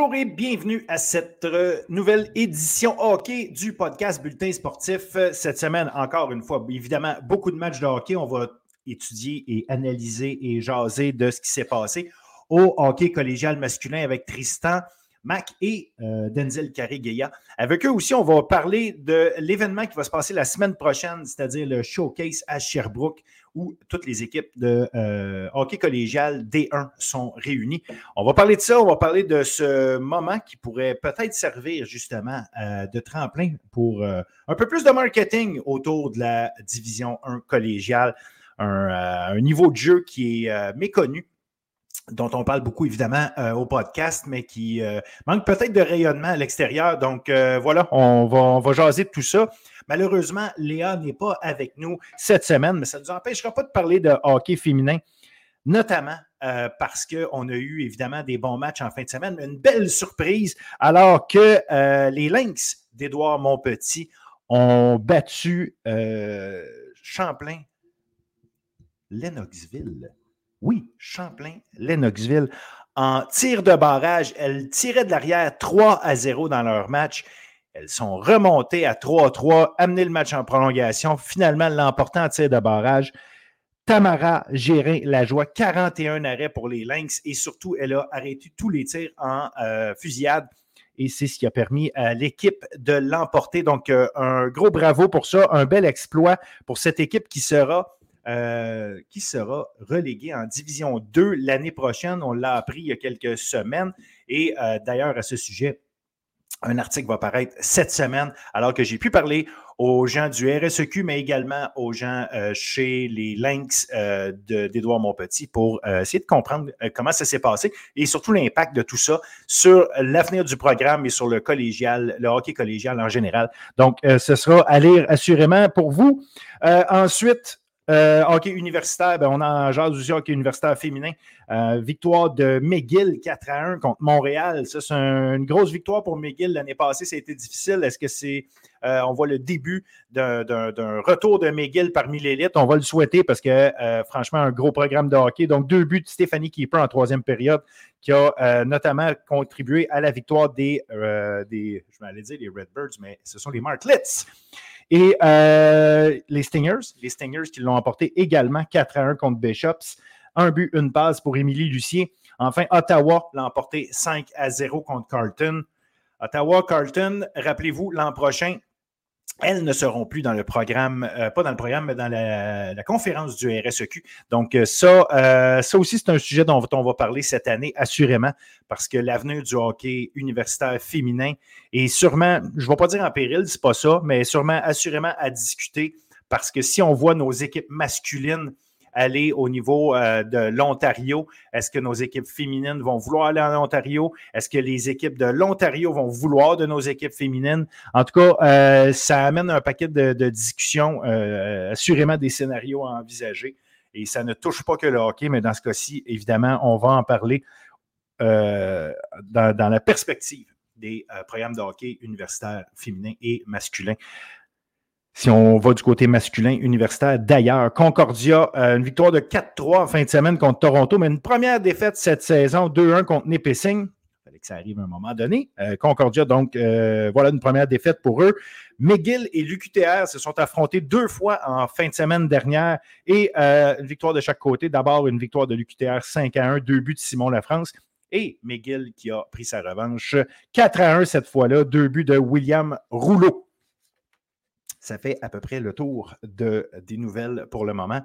Bonjour et bienvenue à cette euh, nouvelle édition hockey du podcast Bulletin sportif. Cette semaine, encore une fois, évidemment, beaucoup de matchs de hockey. On va étudier et analyser et jaser de ce qui s'est passé au hockey collégial masculin avec Tristan Mac et euh, Denzel Carré-Gueya. Avec eux aussi, on va parler de l'événement qui va se passer la semaine prochaine, c'est-à-dire le showcase à Sherbrooke, où toutes les équipes de euh, hockey collégial D1 sont réunies. On va parler de ça, on va parler de ce moment qui pourrait peut-être servir justement euh, de tremplin pour un peu plus de marketing autour de la division 1 collégiale. un niveau de jeu qui est méconnu dont on parle beaucoup évidemment euh, au podcast, mais qui euh, manque peut-être de rayonnement à l'extérieur. Donc euh, voilà, on va, on va jaser de tout ça. Malheureusement, Léa n'est pas avec nous cette semaine, mais ça ne nous empêchera pas de parler de hockey féminin, notamment parce qu'on a eu évidemment des bons matchs en fin de semaine, une belle surprise, alors que les Lynx d'Édouard Montpetit ont battu Champlain, Lennoxville oui, Champlain, Lennoxville. En tir de barrage, elles tiraient de l'arrière 3 à 0 dans leur match. Elles sont remontées à 3 à 3, amené le match en prolongation, finalement l'emportant en tir de barrage. Tamara Gérin la joie, 41 arrêts pour les Lynx et surtout, elle a arrêté tous les tirs en euh, fusillade et c'est ce qui a permis à l'équipe de l'emporter. Donc, euh, un gros bravo pour ça, un bel exploit pour cette équipe qui sera euh, qui sera relégué en Division 2 l'année prochaine. On l'a appris il y a quelques semaines. Et euh, d'ailleurs, à ce sujet, un article va paraître cette semaine, alors que j'ai pu parler aux gens du RSEQ, mais également aux gens euh, chez les Lynx d'Édouard Montpetit pour essayer de comprendre comment ça s'est passé et surtout l'impact de tout ça sur l'avenir du programme et sur le collégial, le hockey collégial en général. Donc, ce sera à lire assurément pour vous. ensuite, euh, hockey universitaire, ben, on a genre du hockey universitaire féminin. Euh, victoire de McGill 4 à 1 contre Montréal. Ça, c'est une grosse victoire pour McGill. L'année passée, ça a été difficile. Est-ce que c'est. Euh, on voit le début d'un retour de McGill parmi l'élite? On va le souhaiter parce que, franchement, un gros programme de hockey. Donc, deux buts de Stéphanie Keeper en troisième période qui a notamment contribué à la victoire des, des je aller dire les Redbirds, mais ce sont les Martlets. Et euh, les Stingers, les Stingers qui l'ont emporté également 4 à 1 contre Bishops. Un but, une passe pour Émilie Lucier. Enfin, Ottawa l'a emporté 5 à 0 contre Carlton. Ottawa, Carlton, rappelez-vous, l'an prochain, elles ne seront plus dans le programme, euh, pas dans le programme, mais dans la, conférence du RSEQ. Donc, euh, ça, euh, ça aussi, c'est un sujet dont on va parler cette année, assurément, parce que l'avenir du hockey universitaire féminin est sûrement, je ne vais pas dire en péril, c'est pas ça, mais sûrement, assurément à discuter, parce que si on voit nos équipes masculines aller au niveau euh, de l'Ontario? Est-ce que nos équipes féminines vont vouloir aller en Ontario? Est-ce que les équipes de l'Ontario vont vouloir de nos équipes féminines? En tout cas, euh, ça amène un paquet de, discussions, euh, assurément des scénarios à envisager. Et ça ne touche pas que le hockey, mais dans ce cas-ci, évidemment, on va en parler dans, dans, la perspective des programmes de hockey universitaires féminins et masculins. Si on va du côté masculin universitaire, d'ailleurs, Concordia, euh, une victoire de 4-3 en fin de semaine contre Toronto, mais une première défaite cette saison, 2-1 contre Nipissing. Il fallait que ça arrive à un moment donné. Euh, Concordia, donc, euh, voilà une première défaite pour eux. McGill et l'UQTR se sont affrontés deux fois en fin de semaine dernière et une victoire de chaque côté. D'abord, une victoire de l'UQTR 5 1, deux buts de Simon Lafrance et McGill qui a pris sa revanche 4 1 cette fois-là, deux buts de William Rouleau. Ça fait à peu près le tour de, des nouvelles pour le moment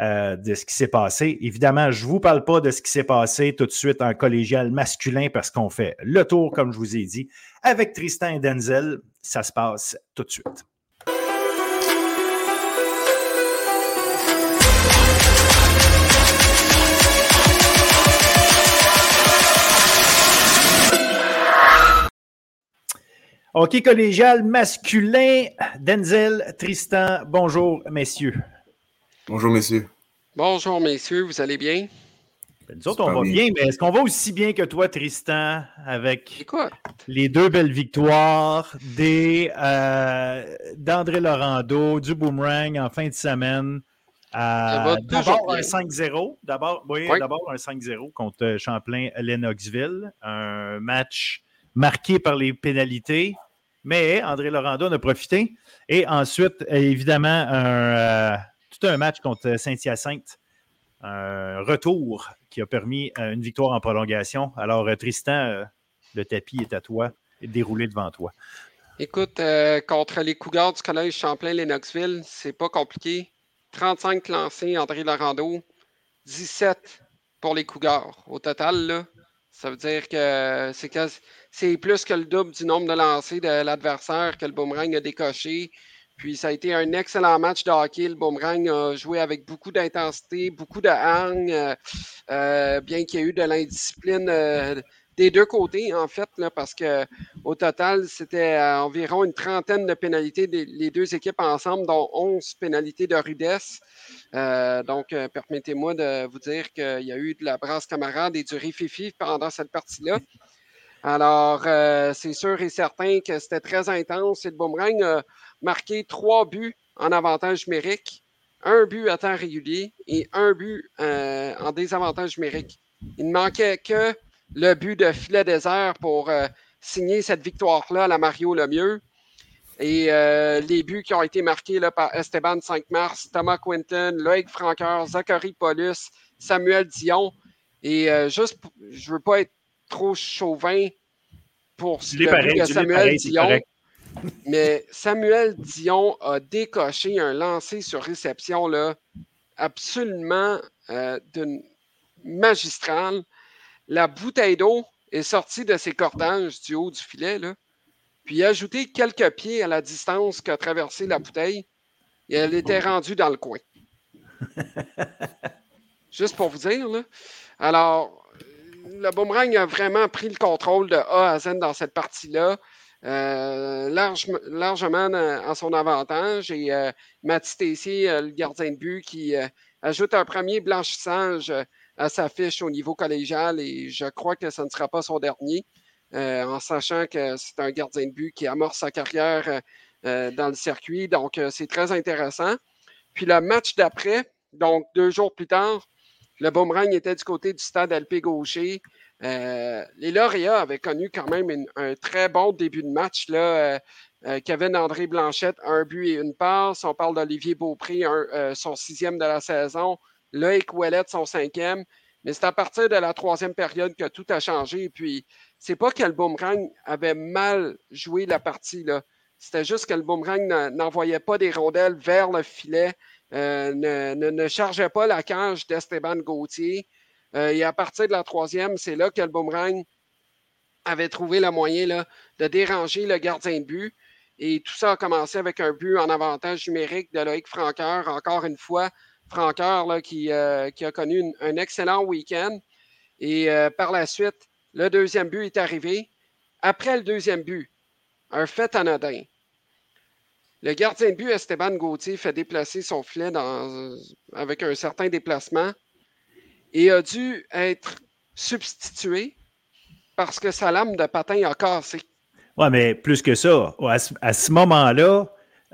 euh, de ce qui s'est passé. Évidemment, je ne vous parle pas de ce qui s'est passé tout de suite en collégial masculin parce qu'on fait le tour, comme je vous ai dit, avec Tristan et Denzel. Ça se passe tout de suite. Hockey collégial masculin, Denzel, Tristan, bonjour messieurs. Bonjour messieurs. Bonjour messieurs, vous allez bien? Ben, nous autres, on va bien, mais est-ce qu'on va aussi bien que toi, Tristan, avec les deux belles victoires des, euh, d'André Laurando, du Boomerang en fin de semaine? Euh, d'abord un 5-0. D'abord, oui, d'abord un 5-0 contre Champlain Lennoxville. Un match marqué par les pénalités, mais André Laurando en a profité. Et ensuite, évidemment, un, tout un match contre Saint-Hyacinthe. Un retour qui a permis une victoire en prolongation. Alors, Tristan, le tapis est à toi déroulé devant toi. Écoute, euh, contre les Cougars du Collège Champlain-Lennoxville, c'est pas compliqué. 35 lancés, André Larando. 17 pour les Cougars. Au total, là, ça veut dire que c'est plus que le double du nombre de lancés de l'adversaire que le boomerang a décoché. Puis ça a été un excellent match de hockey. Le boomerang a joué avec beaucoup d'intensité, beaucoup de hargne, euh, euh, bien qu'il y ait eu de l'indiscipline des deux côtés, en fait, parce qu'au total, c'était environ une trentaine de pénalités des les deux équipes ensemble, dont 11 pénalités de rudesse. Euh, donc, euh, permettez-moi de vous dire qu'il y a eu de la brasse camarade et du rififi pendant cette partie-là. Alors, euh, c'est sûr et certain que c'était très intense et le boomerang a marqué trois buts en avantage numérique, un but à temps régulier et un but en désavantage numérique. Il ne manquait que le but de filet désert pour euh, signer cette victoire-là à la Mario Lemieux. Et euh, les buts qui ont été marqués là, par Esteban 5 mars, Thomas Quinton, Loïc Franqueur, Zachary Paulus, Samuel Dion. Et euh, juste, je ne veux pas être trop chauvin pour ce de Samuel Dion. Mais Samuel Dion a décoché un lancer sur réception là, absolument d'une magistrale la bouteille d'eau est sortie de ses cordages du haut du filet, là, puis a ajouté quelques pieds à la distance qu'a traversé la bouteille, et elle était rendue dans le coin. Juste pour vous dire, là. Alors, le boomerang a vraiment pris le contrôle de A à Z dans cette partie-là. Euh, largement en son avantage. Et euh, Mathieu euh, le gardien de but, qui ajoute un premier blanchissage à sa fiche au niveau collégial et je crois que ce ne sera pas son dernier, euh, en sachant que c'est un gardien de but qui amorce sa carrière euh, euh, dans le circuit. Donc, c'est très intéressant. Puis le match d'après, donc deux jours plus tard, le boomerang était du côté du stade LP Gaucher. les lauréats avaient connu quand même un très bon début de match. Là. Kevin André Blanchette, un but et une passe. On parle d'Olivier Beaupré, son sixième de la saison. Loïc Ouellet, son cinquième. Mais c'est à partir de la troisième période que tout a changé. Puis, c'est pas que le boomerang avait mal joué la partie. C'était juste que le boomerang n'envoyait pas des rondelles vers le filet, euh, ne, chargeait pas la cage d'Esteban Gauthier. Euh, et à partir de la troisième, c'est là que le boomerang avait trouvé le moyen de déranger le gardien de but. Et tout ça a commencé avec un but en avantage numérique de Loïc Franqueur, encore une fois, Franqueur là, qui, euh, a connu un excellent week-end. Et par la suite, le deuxième but est arrivé. Après le deuxième but, un fait anodin. Le gardien de but, Esteban Gauthier, fait déplacer son filet avec un certain déplacement et a dû être substitué parce que sa lame de patin a cassé. Oui, mais plus que ça, à ce moment-là,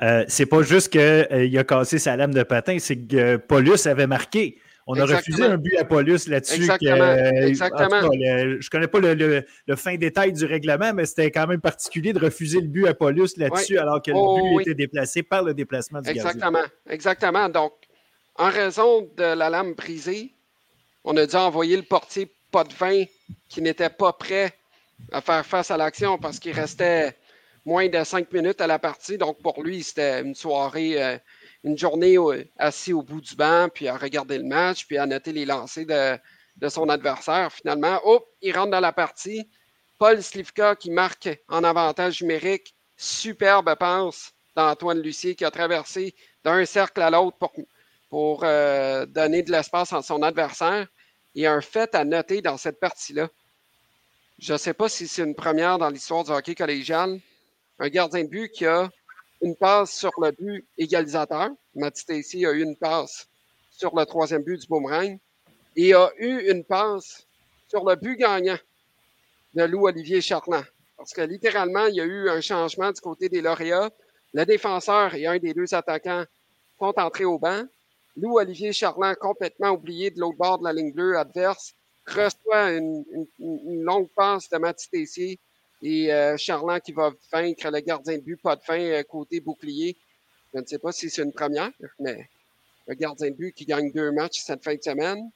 euh, c'est pas juste qu'il euh, a cassé sa lame de patin, c'est que Paulus avait marqué. On a refusé un but à Paulus là-dessus. Exactement. je ne connais pas le, fin détail du règlement, mais c'était quand même particulier de refuser le but à Paulus là-dessus, alors que le oh, but était déplacé par le déplacement du Exactement. Exactement. Donc, en raison de la lame brisée, on a dû envoyer le portier pas de vin qui n'était pas prêt à faire face à l'action parce qu'il restait moins de cinq minutes à la partie. Donc, pour lui, c'était une soirée, euh, une journée assis au bout du banc, puis à regarder le match, puis à noter les lancers de, son adversaire. Finalement, hop, il rentre dans la partie. Paul Slivka qui marque en avantage numérique. Superbe passe d'Antoine Lucier qui a traversé d'un cercle à l'autre pour, pour euh, donner de l'espace à son adversaire. Il y a un fait à noter dans cette partie-là. Je ne sais pas si c'est une première dans l'histoire du hockey collégial, un gardien de but qui a une passe sur le but égalisateur. Mathieu Tessy a eu une passe sur le troisième but du boomerang et a eu une passe sur le but gagnant de Lou Olivier Charland. Parce que littéralement, il y a eu un changement du côté des lauréats. Le défenseur et un des deux attaquants sont entrés au banc. Lou Olivier Charland, complètement oublié de l'autre bord de la ligne bleue adverse, reçoit une, longue passe de Mathieu Tessier et euh, Charland qui va vaincre le gardien de but, pas de fin euh, côté bouclier. Je ne sais pas si c'est une première, mais le gardien de but qui gagne deux matchs cette fin de semaine,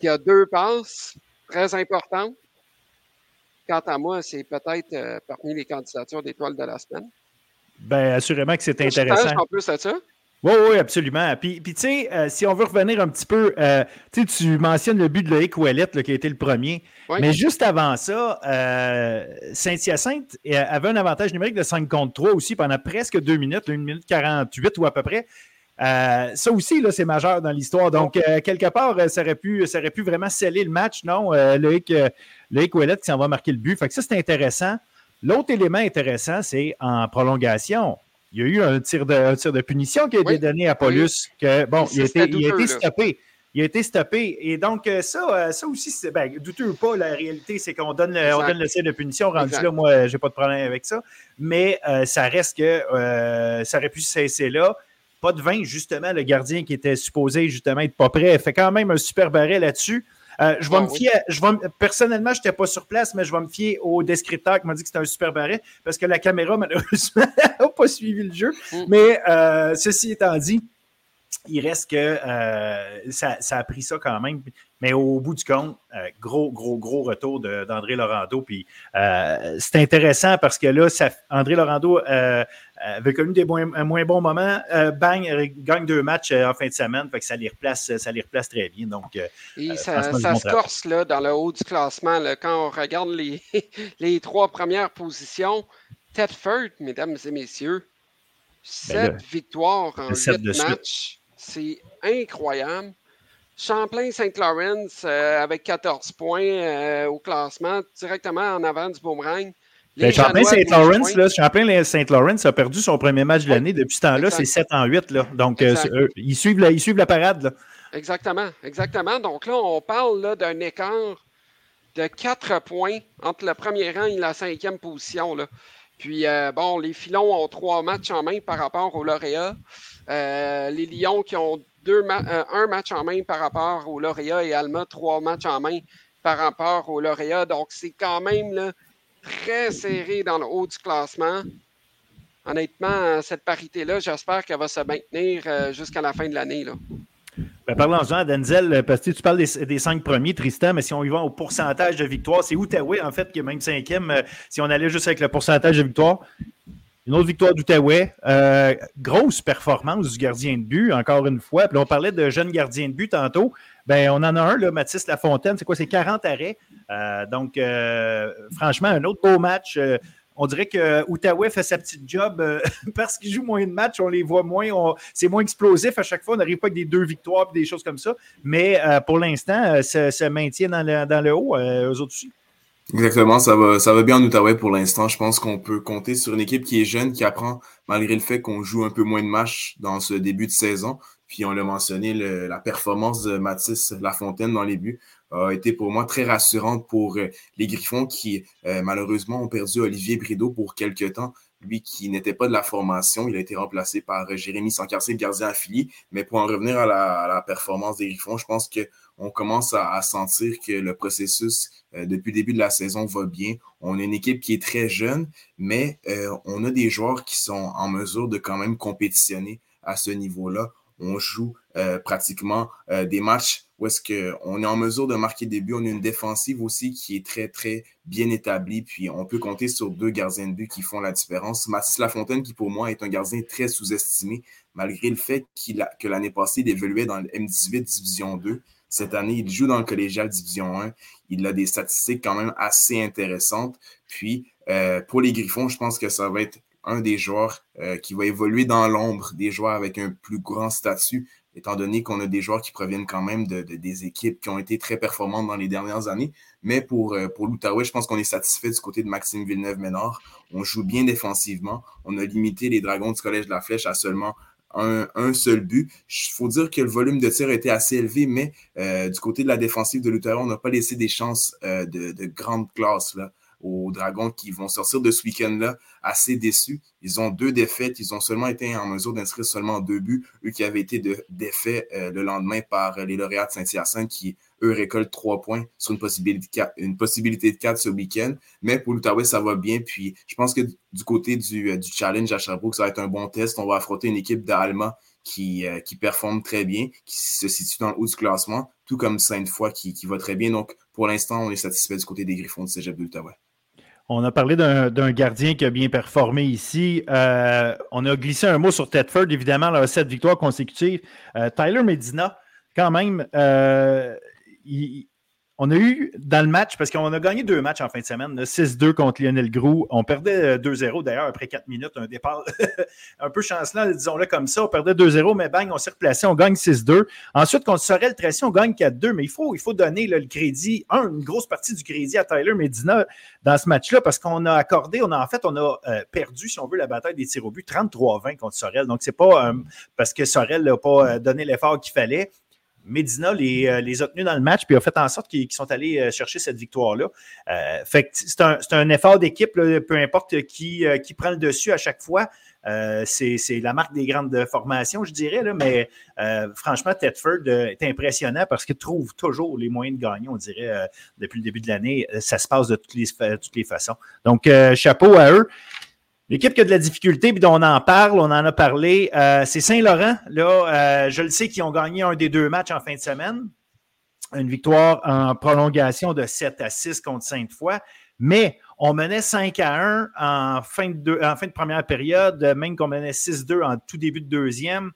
qui a deux passes très importantes. Quant à moi, c'est peut-être euh, parmi les candidatures d'étoiles de la semaine. Bien, assurément que c'est intéressant. En plus à ça. Oui, oui, absolument. Puis, puis tu sais, euh, si on veut revenir un petit peu, euh, tu mentionnes le but de Loïc Ouellette, qui a été le premier. Mais juste avant ça, euh, Saint-Hyacinthe avait un avantage numérique de 5 contre 3 aussi pendant presque 2 minutes, 1 minute 48 ou à peu près. ça aussi, là, c'est majeur dans l'histoire. Donc, quelque part, ça, aurait pu, ça aurait pu vraiment sceller le match, non? Loïc, Loïc Ouellette qui s'en va marquer le but. Fait que ça, c'est intéressant. L'autre élément intéressant, c'est en prolongation il y a eu un tir de, tir de punition qui a été donné à Paulus. Que, bon, il a, été, il a été stoppé. Il a été stoppé. Et donc, euh, ça, euh, ça aussi, c'est ben, douteux ou pas, la réalité, c'est qu'on donne, le, on donne le tir de punition. Rendu là, moi, j'ai pas de problème avec ça. Mais euh, ça reste que ça aurait pu cesser là. Pas de vin, justement, le gardien qui était supposé justement être pas prêt fait quand même un super barret là-dessus. Euh, je vais ah me fier, je vais, personnellement, je n'étais pas sur place, mais je vais me fier au descripteur qui m'a dit que c'était un super barret parce que la caméra, malheureusement, n'a pas suivi le jeu. Mm. Mais euh, ceci étant dit, il reste que euh, ça, a pris ça quand même. Mais au bout du compte, gros, gros, gros retour d'André Laurando. Puis c'est intéressant parce que là, ça, André Laurando avait connu des moins, moins bons moments. bang, il gagne deux matchs en fin de semaine. Fait que ça les replace, ça les replace très bien. Donc, Et ça, se corse là, dans le haut du classement. quand on regarde les, les trois premières positions, Tedford, mesdames et messieurs, ben sept victoires en huit matchs. C'est incroyable. Champlain-Saint-Laurent euh, avec 14 points euh, au classement, directement en avant du boomerang. Ben, Champlain-Saint-Laurent, a perdu son premier match de l'année. Depuis ce temps-là, c'est 7 en 8. Là. Donc, euh, ils, suivent la, ils, suivent la, parade. Exactement, exactement. Donc là, on parle d'un écart de 4 points entre le premier rang et la cinquième position. Là. Puis, bon, les Filons ont trois matchs en main par rapport aux lauréats. Euh, les Lions qui ont deux euh, un match en main par rapport au lauréat et Alma, trois matchs en main par rapport au lauréat. Donc, c'est quand même très serré dans le haut du classement. Honnêtement, cette parité-là, j'espère qu'elle va se maintenir euh, jusqu'à la fin de l'année. Ben, Parlons-en, Denzel, parce que tu parles des, cinq premiers, Tristan, mais si on y va au pourcentage de victoire, c'est Outaouais, en fait, qui est même cinquième. si on allait juste avec le pourcentage de victoire, une autre victoire d'Outaouais. Euh, grosse performance du gardien de but, encore une fois. Puis on parlait de jeunes gardiens de but tantôt. Ben, on en a un, là, Lafontaine. C'est quoi? C'est 40 arrêts. Euh, donc, euh, franchement, un autre beau match. on dirait que Outaouais fait sa petite job parce qu'il joue moins de matchs, on les voit moins, c'est moins explosif à chaque fois, on n'arrive pas avec des deux victoires et des choses comme ça. Mais pour l'instant, ça se maintient dans le, dans le haut, eux autres aussi. Exactement, ça va, ça va bien en Outaouais pour l'instant. Je pense qu'on peut compter sur une équipe qui est jeune, qui apprend malgré le fait qu'on joue un peu moins de matchs dans ce début de saison. Puis on l'a mentionné, la performance de Mathis Lafontaine dans les buts a été pour moi très rassurante pour euh, les Griffons qui euh, malheureusement ont perdu Olivier Brideau pour quelques temps. Lui qui n'était pas de la formation, il a été remplacé par Jérémy Sancarcé, gardien affilié. Mais pour en revenir à la, à la performance des Griffons, je pense que on commence à, sentir que le processus euh, depuis le début de la saison va bien. On a une équipe qui est très jeune, mais euh, on a des joueurs qui sont en mesure de quand même compétitionner à ce niveau-là. On joue euh, pratiquement des matchs où qu'on est en mesure de marquer des buts. On a une défensive aussi qui est très, très bien établie. Puis on peut compter sur deux gardiens de but qui font la différence. Mathis Lafontaine, qui pour moi est un gardien très sous-estimé, malgré le fait a, que l'année passée, il évoluait dans le M18 Division 2. Cette année, il joue dans le collégial Division 1. Il a des statistiques quand même assez intéressantes. Puis, euh, pour les Griffons, je pense que ça va être un des joueurs euh, qui va évoluer dans l'ombre, des joueurs avec un plus grand statut, étant donné qu'on a des joueurs qui proviennent quand même de, des équipes qui ont été très performantes dans les dernières années. Mais pour, euh, pour l'Outaouais, je pense qu'on est satisfait du côté de Maxime Villeneuve-Ménard. On joue bien défensivement. On a limité les Dragons du Collège de la Flèche à seulement un, seul but. Il faut dire que le volume de tir a été assez élevé, mais euh, du côté de la défensive de l'Outaouais, on n'a pas laissé des chances euh, de, grande classe là, aux Dragons qui vont sortir de ce week-end-là assez déçus. Ils ont deux défaites. Ils ont seulement été en mesure d'inscrire seulement deux buts, eux qui avaient été défaits euh, le lendemain par les lauréats de Saint-Hyacinthe qui, eux, récoltent trois points sur une possibilité, une possibilité de quatre ce week-end. Mais pour l'Outaouais, ça va bien. Puis je pense que du côté du, du challenge à Sherbrooke, ça va être un bon test. On va affronter une équipe d'Alma qui, euh, qui performe très bien, qui se situe dans le haut du classement, tout comme Sainte-Foy qui, qui va très bien. Donc, pour l'instant, on est satisfait du côté des Griffons de Cégep de l'Outaouais. On a parlé d'un gardien qui a bien performé ici. Euh, on a glissé un mot sur Tedford, évidemment, là, sept victoires consécutives. Euh, Tyler Medina, quand même, on a eu dans le match, parce qu'on a gagné deux matchs en fin de semaine, 6-2 contre Lionel Grou. On perdait 2-0 d'ailleurs après 4 minutes, un départ un peu chancelant, disons-le comme ça. On perdait 2-0, mais bang, on s'est replacé, on gagne 6-2. Ensuite, contre Sorel Tracy, on gagne 4-2, mais il faut, il faut donner le crédit, un, une grosse partie du crédit à Tyler Medina dans ce match-là, parce qu'on a accordé, on a en fait, on a euh, perdu, si on veut, la bataille des tirs au but, 33-20 contre Sorel. Donc, c'est pas euh, parce que Sorel n'a pas euh, donné l'effort qu'il fallait. Medina les, euh, les, a tenus dans le match, puis a fait en sorte qu'ils sont allés euh, chercher cette victoire-là. Euh, c'est un, effort d'équipe, peu importe qui, prend le dessus à chaque fois. c'est la marque des grandes formations, je dirais, là, mais franchement, Tedford est impressionnant parce qu'il trouve toujours les moyens de gagner, on dirait, depuis le début de l'année. Ça se passe de toutes les façons. Donc, chapeau à eux. L'équipe qui a de la difficulté, puis on en parle, on en a parlé, euh, c'est Saint-Laurent. Là, euh, je le sais qu'ils ont gagné un des deux matchs en fin de semaine. Une victoire en prolongation de 7 à 6 contre Sainte-Foy. Mais on menait 5 à 1 en fin de, en fin de première période, même qu'on menait 6-2 en tout début de deuxième.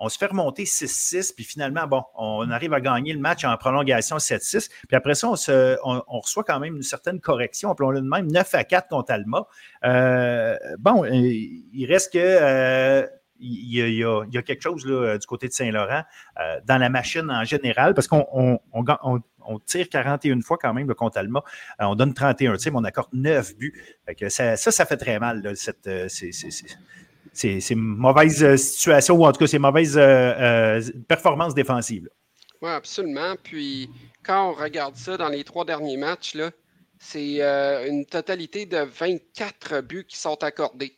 On se fait remonter 6-6, puis finalement, bon, on arrive à gagner le match en prolongation 7-6. Puis après ça, on, reçoit quand même une certaine correction, appelons-le de même, 9 à 4 contre Alma. Euh, bon, euh, il reste que. Euh, il, y a, quelque chose du côté de Saint-Laurent dans la machine en général, parce qu'on tire 41 fois quand même le contre Alma. on donne 31 tirs, mais on accorde 9 buts. ça, ça, fait très mal, cette, c'est mauvaise euh, situation ou en tout cas c'est mauvaise euh, euh, performance défensive. Oui, absolument. Puis quand on regarde ça dans les trois derniers matchs, c'est une totalité de 24 buts qui sont accordés.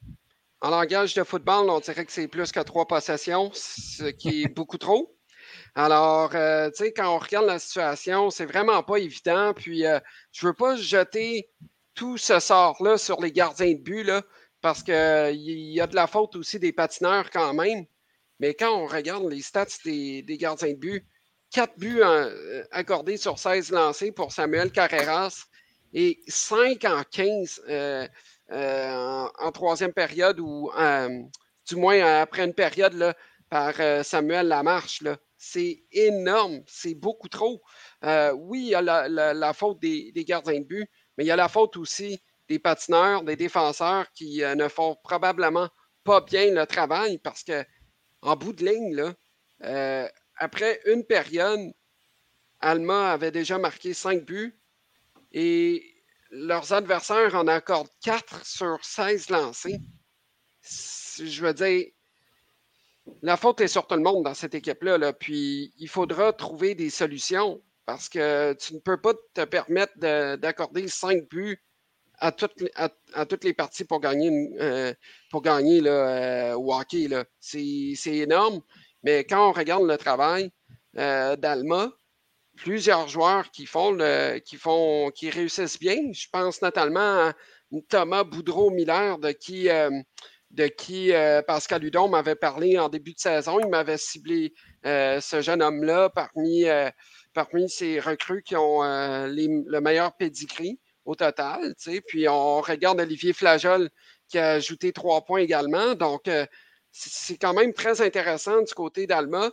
En langage de football, on dirait que c'est plus que trois possessions, ce qui est beaucoup trop. Alors, tu sais, quand on regarde la situation, c'est vraiment pas évident. Puis, je veux pas jeter tout ce sort-là sur les gardiens de but, là, parce qu'il y a de la faute aussi des patineurs quand même. Mais quand on regarde les stats des, gardiens de but, 4 buts euh, accordés sur 16 lancés pour Samuel Carreras et 5 en 15 euh, euh, en, troisième période ou du moins après une période là, par Samuel Lamarche. C'est énorme, c'est beaucoup trop. oui, il y a la, faute des, gardiens de but, mais il y a la faute aussi des patineurs, des défenseurs qui euh, ne font probablement pas bien le travail parce que, en bout de ligne, euh, après une période, Alma avait déjà marqué 5 buts et leurs adversaires en accordent 4 sur 16 lancés. Je veux dire, la faute est sur tout le monde dans cette équipe-là. Là. Puis il faudra trouver des solutions parce que tu ne peux pas te permettre d'accorder 5 buts à toutes, les parties pour gagner, euh, pour gagner euh, au hockey. C'est, énorme. Mais quand on regarde le travail euh, d'Alma, plusieurs joueurs qui font, qui font qui réussissent bien. Je pense notamment à Thomas Boudreau-Miller, de qui, de qui Pascal Hudon m'avait parlé en début de saison. Il m'avait ciblé ce jeune homme-là parmi, parmi ces recrues qui ont le meilleur pedigree au total. Puis on regarde Olivier Flajol qui a ajouté trois points également. Donc, euh, c'est quand même très intéressant du côté d'Alma.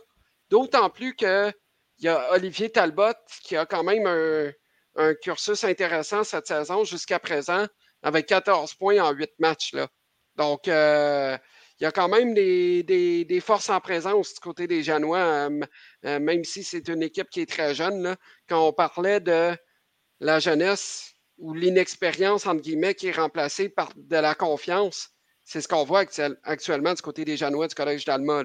D'autant plus qu'il y a Olivier Talbot qui a quand même un, cursus intéressant cette saison jusqu'à présent avec 14 points en 8 matchs. Donc, euh, il y a quand même des, forces en présence du côté des Janois, euh, même si c'est une équipe qui est très jeune. Là. Quand on parlait de la jeunesse, ou l'inexpérience, entre guillemets, qui est remplacée par de la confiance. C'est ce qu'on voit actuellement du côté des Janois du Collège d'Alma.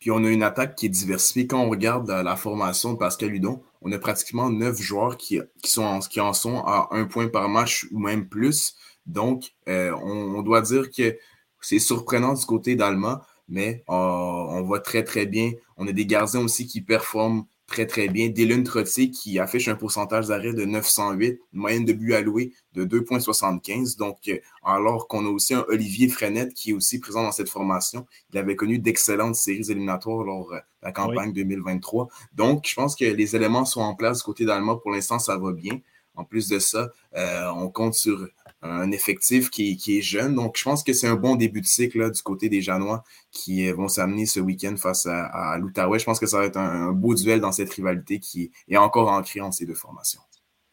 Puis on a une attaque qui est diversifiée. Quand on regarde la, formation de Pascal Hudon, on a pratiquement neuf joueurs qui, en sont à un point par match ou même plus. Donc, euh, on, doit dire que c'est surprenant du côté d'Alma, mais euh, on voit très, très bien. On a des gardiens aussi qui performent très, très bien. Dylan Trottier qui affiche un pourcentage d'arrêt de 908, une moyenne de but alloué de 2,75. Donc, euh, alors qu'on a aussi un Olivier Frenette qui est aussi présent dans cette formation. Il avait connu d'excellentes séries éliminatoires lors de la campagne 2023. Donc, je pense que les éléments sont en place du côté d'Alma. Pour l'instant, ça va bien. En plus de ça, on compte sur un effectif qui, est jeune. Donc, je pense que c'est un bon début de cycle du côté des Janois qui euh, vont s'amener ce week-end face à, l'Outaouais. Je pense que ça va être un, beau duel dans cette rivalité qui est encore ancrée entre ces deux formations.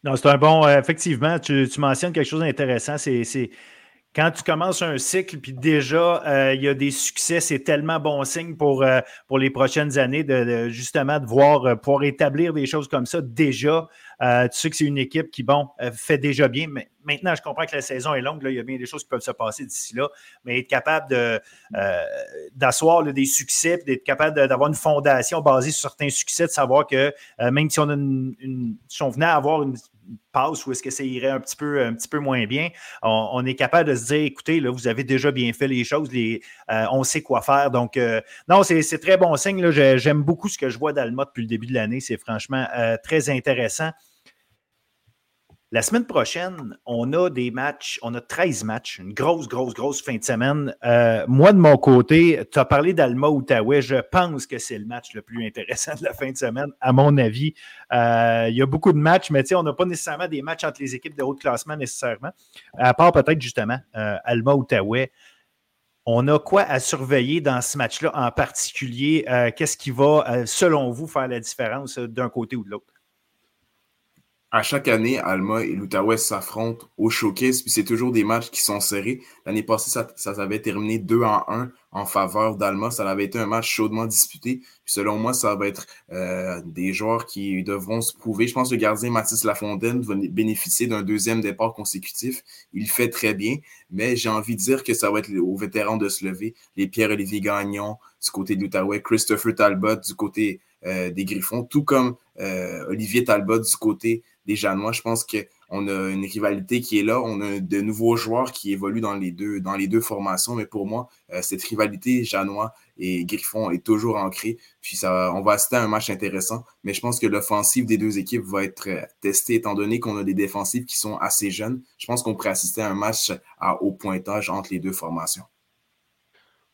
Non, c'est un bon. Euh, effectivement, tu, mentionnes quelque chose d'intéressant. C'est quand tu commences un cycle, puis déjà, euh, il y a des succès, c'est tellement bon signe pour, pour les prochaines années de, justement de voir, pouvoir établir des choses comme ça déjà. tu sais que c'est une équipe qui, bon, fait déjà bien, mais Maintenant, je comprends que la saison est longue. Là, il y a bien des choses qui peuvent se passer d'ici là, mais être capable euh, d'asseoir des succès, d'être capable d'avoir une fondation basée sur certains succès, de savoir que euh, même si on, a une, si on venait à avoir une passe ou est-ce que ça irait un petit peu, un petit peu moins bien, on, est capable de se dire, écoutez, là, vous avez déjà bien fait les choses, euh, on sait quoi faire. Donc, non, c'est, très bon signe. J'aime beaucoup ce que je vois d'Alma depuis le début de l'année. C'est franchement très intéressant. La semaine prochaine, on a des matchs, on a 13 matchs, une grosse, grosse, grosse fin de semaine. Euh, moi, de mon côté, tu as parlé d'Alma Outaouais. Je pense que c'est le match le plus intéressant de la fin de semaine, à mon avis. Euh, il y a beaucoup de matchs, mais on n'a pas nécessairement des matchs entre les équipes de haut classement nécessairement, à part peut-être justement euh, Alma Outaouais. On a quoi à surveiller dans ce match-là en particulier? Qu'est-ce qui va, selon vous, faire la différence d'un côté ou de l'autre? À chaque année, Alma et l'Outaouais s'affrontent au showcase, puis c'est toujours des matchs qui sont serrés. L'année passée, ça, ça avait terminé 2 en 1 en faveur d'Alma. Ça avait été un match chaudement disputé. Puis selon moi, ça va être euh, des joueurs qui devront se prouver. Je pense que le gardien Mathis Lafontaine va bénéficier d'un deuxième départ consécutif. Il fait très bien, mais j'ai envie de dire que ça va être aux vétérans de se lever. Les Pierre-Olivier Gagnon du côté de l'Outaouais, Christopher Talbot du côté euh, des Griffons, tout comme Olivier Talbot du côté déjà, moi, je pense qu'on a une rivalité qui est là. On a de nouveaux joueurs qui évoluent dans les deux, dans formations. Mais pour moi, euh, cette rivalité Janois et Griffon est toujours ancrée. Puis ça, on va assister à un match intéressant. Mais je pense que l'offensive des deux équipes va être euh, testée étant donné qu'on a des défensives qui sont assez jeunes. Je pense qu'on pourrait assister à un match à haut pointage entre les deux formations.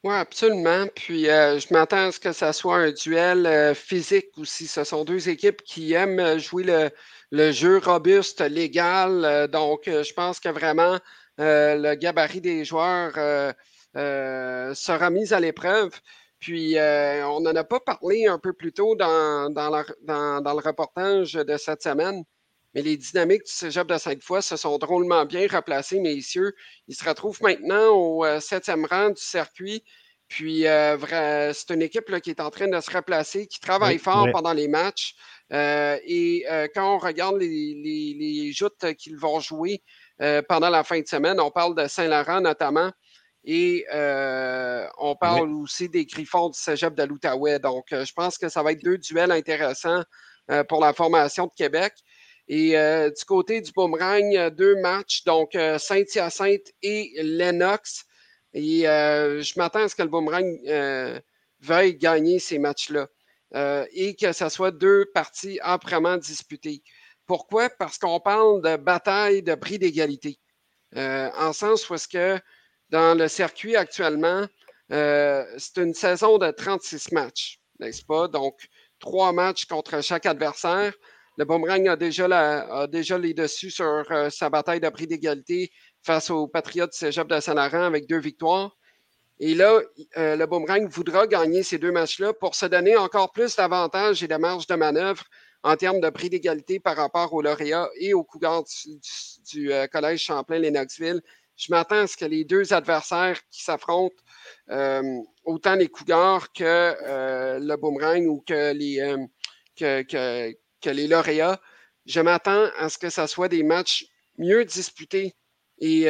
Oui, absolument. Puis euh, je m'attends à ce que ça soit un duel physique aussi. Ce sont deux équipes qui aiment jouer le, le jeu robuste, légal. Euh, donc, euh, je pense que vraiment euh, le gabarit des joueurs sera mis à l'épreuve. Puis, on n'en a pas parlé un peu plus tôt dans, dans, le reportage de cette semaine, mais les dynamiques du cégep de Sainte-Foy se sont drôlement bien replacées, messieurs. Ils se retrouvent maintenant au septième rang du circuit. Puis, c'est une équipe qui est en train de se replacer, qui travaille fort pendant les matchs. Euh, et euh, quand on regarde les, les, joutes qu'ils vont jouer euh, pendant la fin de semaine, on parle de Saint-Laurent notamment. Et on parle aussi des Griffons du Cégep de l'Outaouais. Donc, je pense que ça va être deux duels intéressants pour la formation de Québec. Et du côté du boomerang, deux matchs, donc Saint-Hyacinthe et Lennox. Et je m'attends à ce que le boomerang veuille gagner ces matchs-là. Euh, et que ce soit deux parties âprement disputées. Pourquoi? Parce qu'on parle de bataille de prix d'égalité. Euh, en sens où que dans le circuit actuellement, euh, c'est une saison de 36 matchs, n'est-ce pas? Donc, trois matchs contre chaque adversaire. Le Boomerang a déjà, les dessus sur sa bataille de prix d'égalité face aux Patriotes Cégep de Saint-Laurent avec deux victoires. Et là, euh, le Boomerang voudra gagner ces deux matchs-là pour se donner encore plus d'avantages et de marge de manœuvre en termes de prix d'égalité par rapport aux lauréats et aux Cougars du, euh, Collège Champlain-Lennoxville. Je m'attends à ce que les deux adversaires qui s'affrontent, euh, autant les Cougars que le Boomerang ou que les, que les lauréats, je m'attends à ce que ce soit des matchs mieux disputés et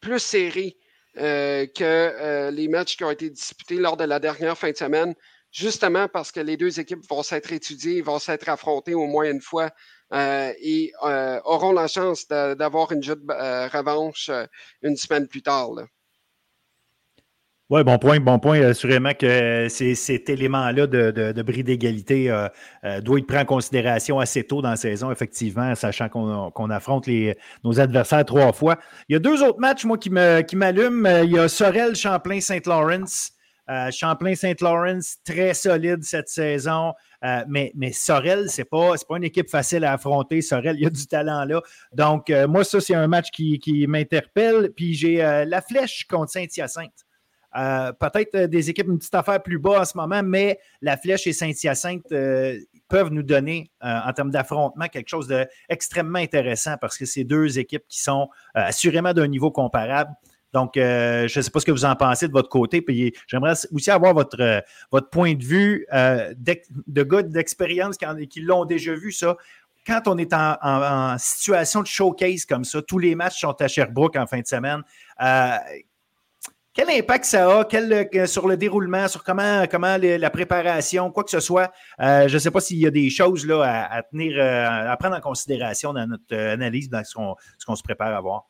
plus serrés euh, que euh, les matchs qui ont été disputés lors de la dernière fin de semaine. justement parce que les deux équipes vont s'être étudiées, vont s'être affrontées au moins une fois et auront la chance d'avoir une jeu de revanche une semaine plus tard. Oui, bon point, bon point. Assurément que cet élément-là de, de, bris d'égalité euh, euh, doit être pris en considération assez tôt dans la saison, effectivement, sachant qu'on affronte nos adversaires trois fois. Il y a deux autres matchs, moi, qui m'allument. Qui Il y a Sorel, Champlain, Saint-Lawrence. Euh, Champlain-Saint-Lawrence, très solide cette saison. mais, Sorel, ce n'est pas, une équipe facile à affronter. Sorel, il y a du talent là. Donc, moi, ça, c'est un match qui m'interpelle. Puis j'ai la flèche contre Saint-Hyacinthe. Euh, peut-être euh, des équipes une petite affaire plus bas en ce moment, mais la Flèche et Saint-Hyacinthe euh, peuvent nous donner, en termes d'affrontement, quelque chose d'extrêmement intéressant parce que c'est deux équipes qui sont assurément d'un niveau comparable. Donc, je ne sais pas ce que vous en pensez de votre côté. Puis j'aimerais aussi avoir votre, votre point de vue de gars d'expérience qui, l'ont déjà vu, ça quand on est en, situation de showcase comme ça, tous les matchs sont à Sherbrooke en fin de semaine. Quel impact ça a euh, sur le déroulement, sur comment, comment la préparation, quoi que ce soit? Euh, je ne sais pas s'il y a des choses là, à, tenir, euh, à prendre en considération dans notre analyse, dans ce qu'on se prépare à voir.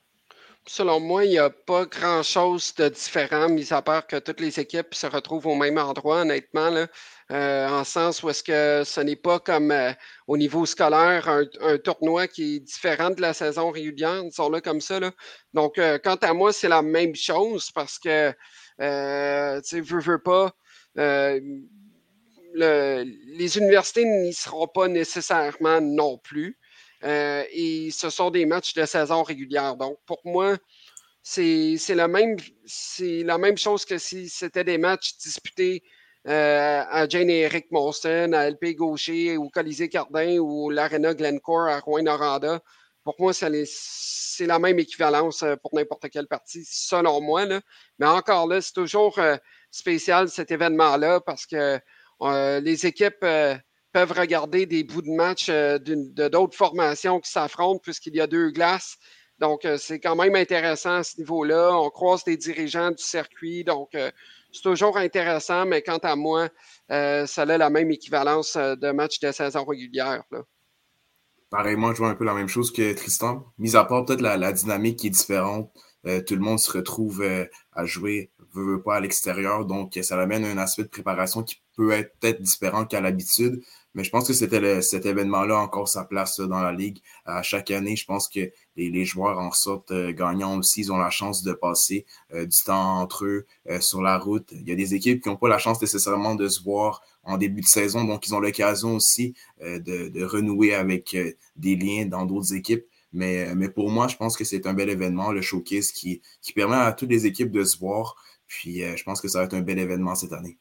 Selon moi, il n'y a pas grand-chose de différent, mis à part que toutes les équipes se retrouvent au même endroit, honnêtement, là, euh, en sens où est-ce que ce n'est pas comme euh, au niveau scolaire un, tournoi qui est différent de la saison régulière, là comme ça. Là. Donc, euh, quant à moi, c'est la même chose parce que, tu veux, veux pas, les universités n'y seront pas nécessairement non plus. Et ce sont des matchs de saison régulière. Donc, pour moi, c'est la la même chose que si c'était des matchs disputés euh, à Jane et Eric Monston, à LP Gaucher ou Colisée Cardin ou l'Arena Glencore à Rouen-Noranda. Pour moi, c'est la même équivalence euh, pour n'importe quelle partie, selon moi. Mais encore là, c'est toujours spécial cet événement-là parce que les équipes peuvent regarder des bouts de match euh, de d'autres formations qui s'affrontent puisqu'il y a deux glaces. Donc, euh, c'est quand même intéressant à ce niveau-là. On croise des dirigeants du circuit. Donc, euh, c'est toujours intéressant, mais quant à moi, ça a la même équivalence de match de saison régulière. Là. Pareillement, je vois un peu la même chose que Tristan. Mis à part peut-être la, dynamique qui est différente, tout le monde se retrouve à jouer, veut, pas à l'extérieur. Donc, ça amène un aspect de préparation qui peut être différent qu'à l'habitude. Mais je pense que c'était cet événement-là encore sa place dans la ligue. À chaque année, je pense que les, joueurs en sortent euh, gagnants aussi. Ils ont la chance de passer euh, du temps entre eux euh, sur la route. Il y a des équipes qui n'ont pas la chance nécessairement de se voir en début de saison, donc ils ont l'occasion aussi de, renouer avec des liens dans d'autres équipes. Mais, pour moi, je pense que c'est un bel événement, le showcase, qui, qui permet à toutes les équipes de se voir. Puis je pense que ça va être un bel événement cette année.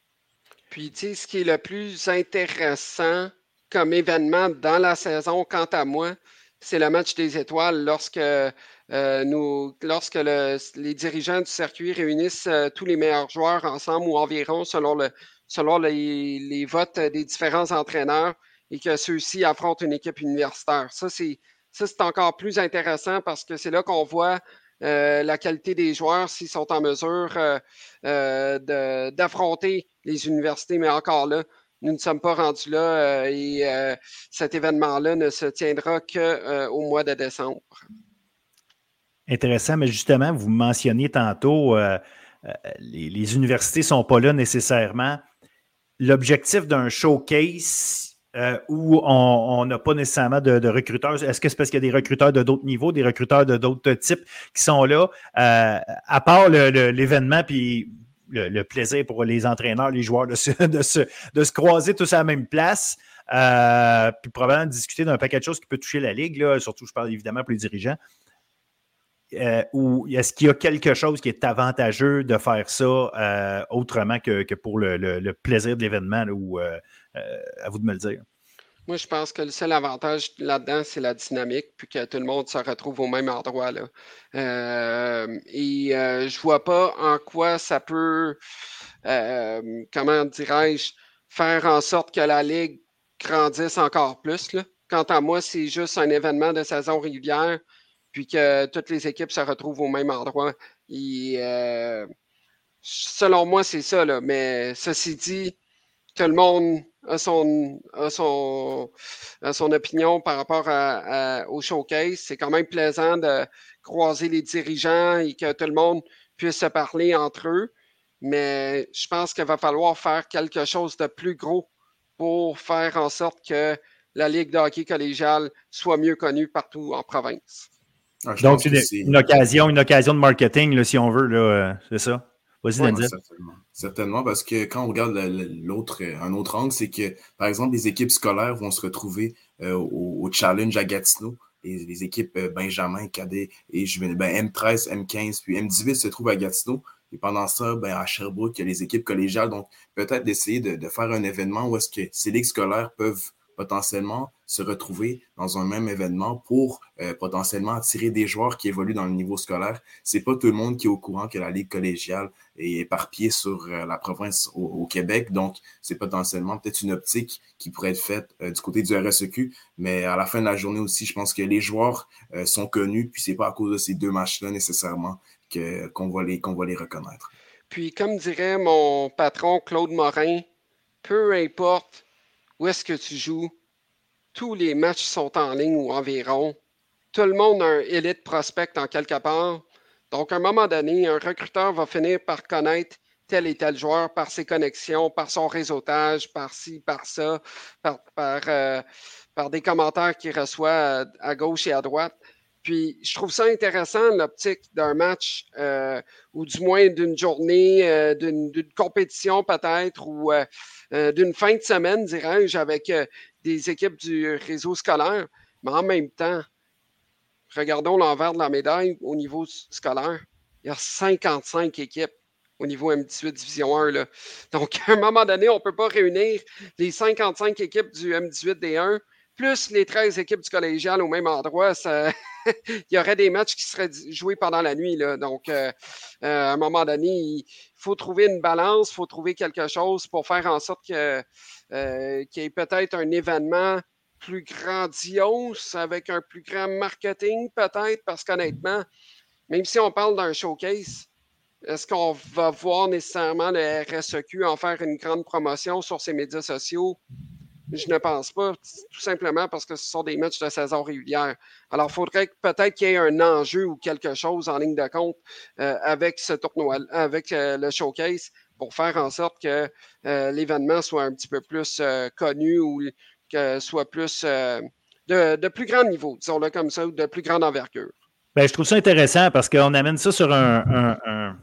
Puis, tu sais, ce qui est le plus intéressant comme événement dans la saison, quant à moi, c'est le match des étoiles lorsque, euh, nous, lorsque les dirigeants du circuit réunissent euh, tous les meilleurs joueurs ensemble ou environ selon, le, selon les, votes des différents entraîneurs et que ceux-ci affrontent une équipe universitaire. Ça, c'est, encore plus intéressant parce que c'est là qu'on voit euh, la qualité des joueurs, s'ils sont en mesure d'affronter les universités. Mais encore là, nous ne sommes pas rendus là et cet événement-là ne se tiendra qu'au mois de décembre. Intéressant, mais justement, vous mentionniez tantôt, les, universités ne sont pas là nécessairement. L'objectif d'un showcase, euh, où on n'a pas nécessairement de, recruteurs. Est-ce que c'est parce qu'il y a des recruteurs de d'autres niveaux, des recruteurs de d'autres types qui sont là, euh, à part l'événement, puis le, plaisir pour les entraîneurs, les joueurs de se, de se, croiser tous à la même place, euh, puis probablement discuter d'un paquet de choses qui peut toucher la Ligue, surtout je parle évidemment pour les dirigeants. ou est-ce qu'il y a quelque chose qui est avantageux de faire ça autrement que, pour le, plaisir de l'événement ou euh, à vous de me le dire? Moi, je pense que le seul avantage là-dedans, c'est la dynamique, puis que tout le monde se retrouve au même endroit. Là. Euh, et euh, je vois pas en quoi ça peut, comment dirais-je, faire en sorte que la Ligue grandisse encore plus. Là. Quant à moi, c'est juste un événement de saison régulière, puis que toutes les équipes se retrouvent au même endroit. Et selon moi, c'est ça. Là. Mais ceci dit, tout le monde a son, son, son opinion par rapport au showcase. C'est quand même plaisant de croiser les dirigeants et que tout le monde puisse se parler entre eux. Mais je pense qu'il va falloir faire quelque chose de plus gros pour faire en sorte que la Ligue de hockey collégial soit mieux connue partout en province. Ah, Donc, une, une, occasion, une occasion de marketing, si on veut, euh, c'est ça? Vas-y, ouais, certainement. certainement, parce que quand on regarde l'autre, un autre angle, c'est que, par exemple, les équipes scolaires vont se retrouver euh, au, challenge à Gatineau. Et les équipes euh, Benjamin, Cadet et ben, M13, M15, puis M18 se trouvent à Gatineau. Et pendant ça, ben, à Sherbrooke, il y a les équipes collégiales. Donc, peut-être d'essayer de, de, faire un événement où est-ce que ces ligues scolaires peuvent potentiellement se retrouver dans un même événement pour euh, potentiellement attirer des joueurs qui évoluent dans le niveau scolaire. C'est pas tout le monde qui est au courant que la ligue collégiale est éparpillée sur euh, la province au, Québec. Donc, c'est potentiellement peut-être une optique qui pourrait être faite euh, du côté du RSEQ. Mais à la fin de la journée aussi, je pense que les joueurs sont connus, puis c'est pas à cause de ces deux matchs-là nécessairement que, qu'on, va qu'on va les reconnaître. Puis, comme dirait mon patron Claude Morin, peu importe où est-ce que tu joues? Tous les matchs sont en ligne ou environ. Tout le monde a un élite prospect en quelque part. Donc, à un moment donné, un recruteur va finir par connaître tel et tel joueur par ses connexions, par son réseautage, par ci, par ça, par, euh, des commentaires qu'il reçoit à, gauche et à droite. Puis, je trouve ça intéressant, l'optique d'un match, euh, ou du moins d'une journée, euh, d'une compétition peut-être, ou euh, d'une fin de semaine, dirais-je, avec des équipes du réseau scolaire. Mais en même temps, regardons l'envers de la médaille au niveau scolaire. Il y a 55 équipes au niveau M18 Division 1. Là. Donc, à un moment donné, on ne peut pas réunir les 55 équipes du M18 D1 plus les 13 équipes du collégial au même endroit. il y aurait des matchs qui seraient joués pendant la nuit. Là. Donc, euh, à un moment donné, il, faut trouver une balance, il faut trouver quelque chose pour faire en sorte que, euh, qu'il y ait peut-être un événement plus grandiose avec un plus grand marketing, peut-être, parce qu'honnêtement, même si on parle d'un showcase, est-ce qu'on va voir nécessairement le RSEQ en faire une grande promotion sur ses médias sociaux? Je ne pense pas, tout simplement parce que ce sont des matchs de saison régulière. Alors, il faudrait peut-être qu'il y ait un enjeu ou quelque chose en ligne de compte euh, avec ce tournoi, avec euh, le showcase pour faire en sorte que euh, l'événement soit un petit peu plus connu ou que soit plus de, plus grand niveau, disons-le comme ça, ou de plus grande envergure. Bien, je trouve ça intéressant parce qu'on amène ça sur un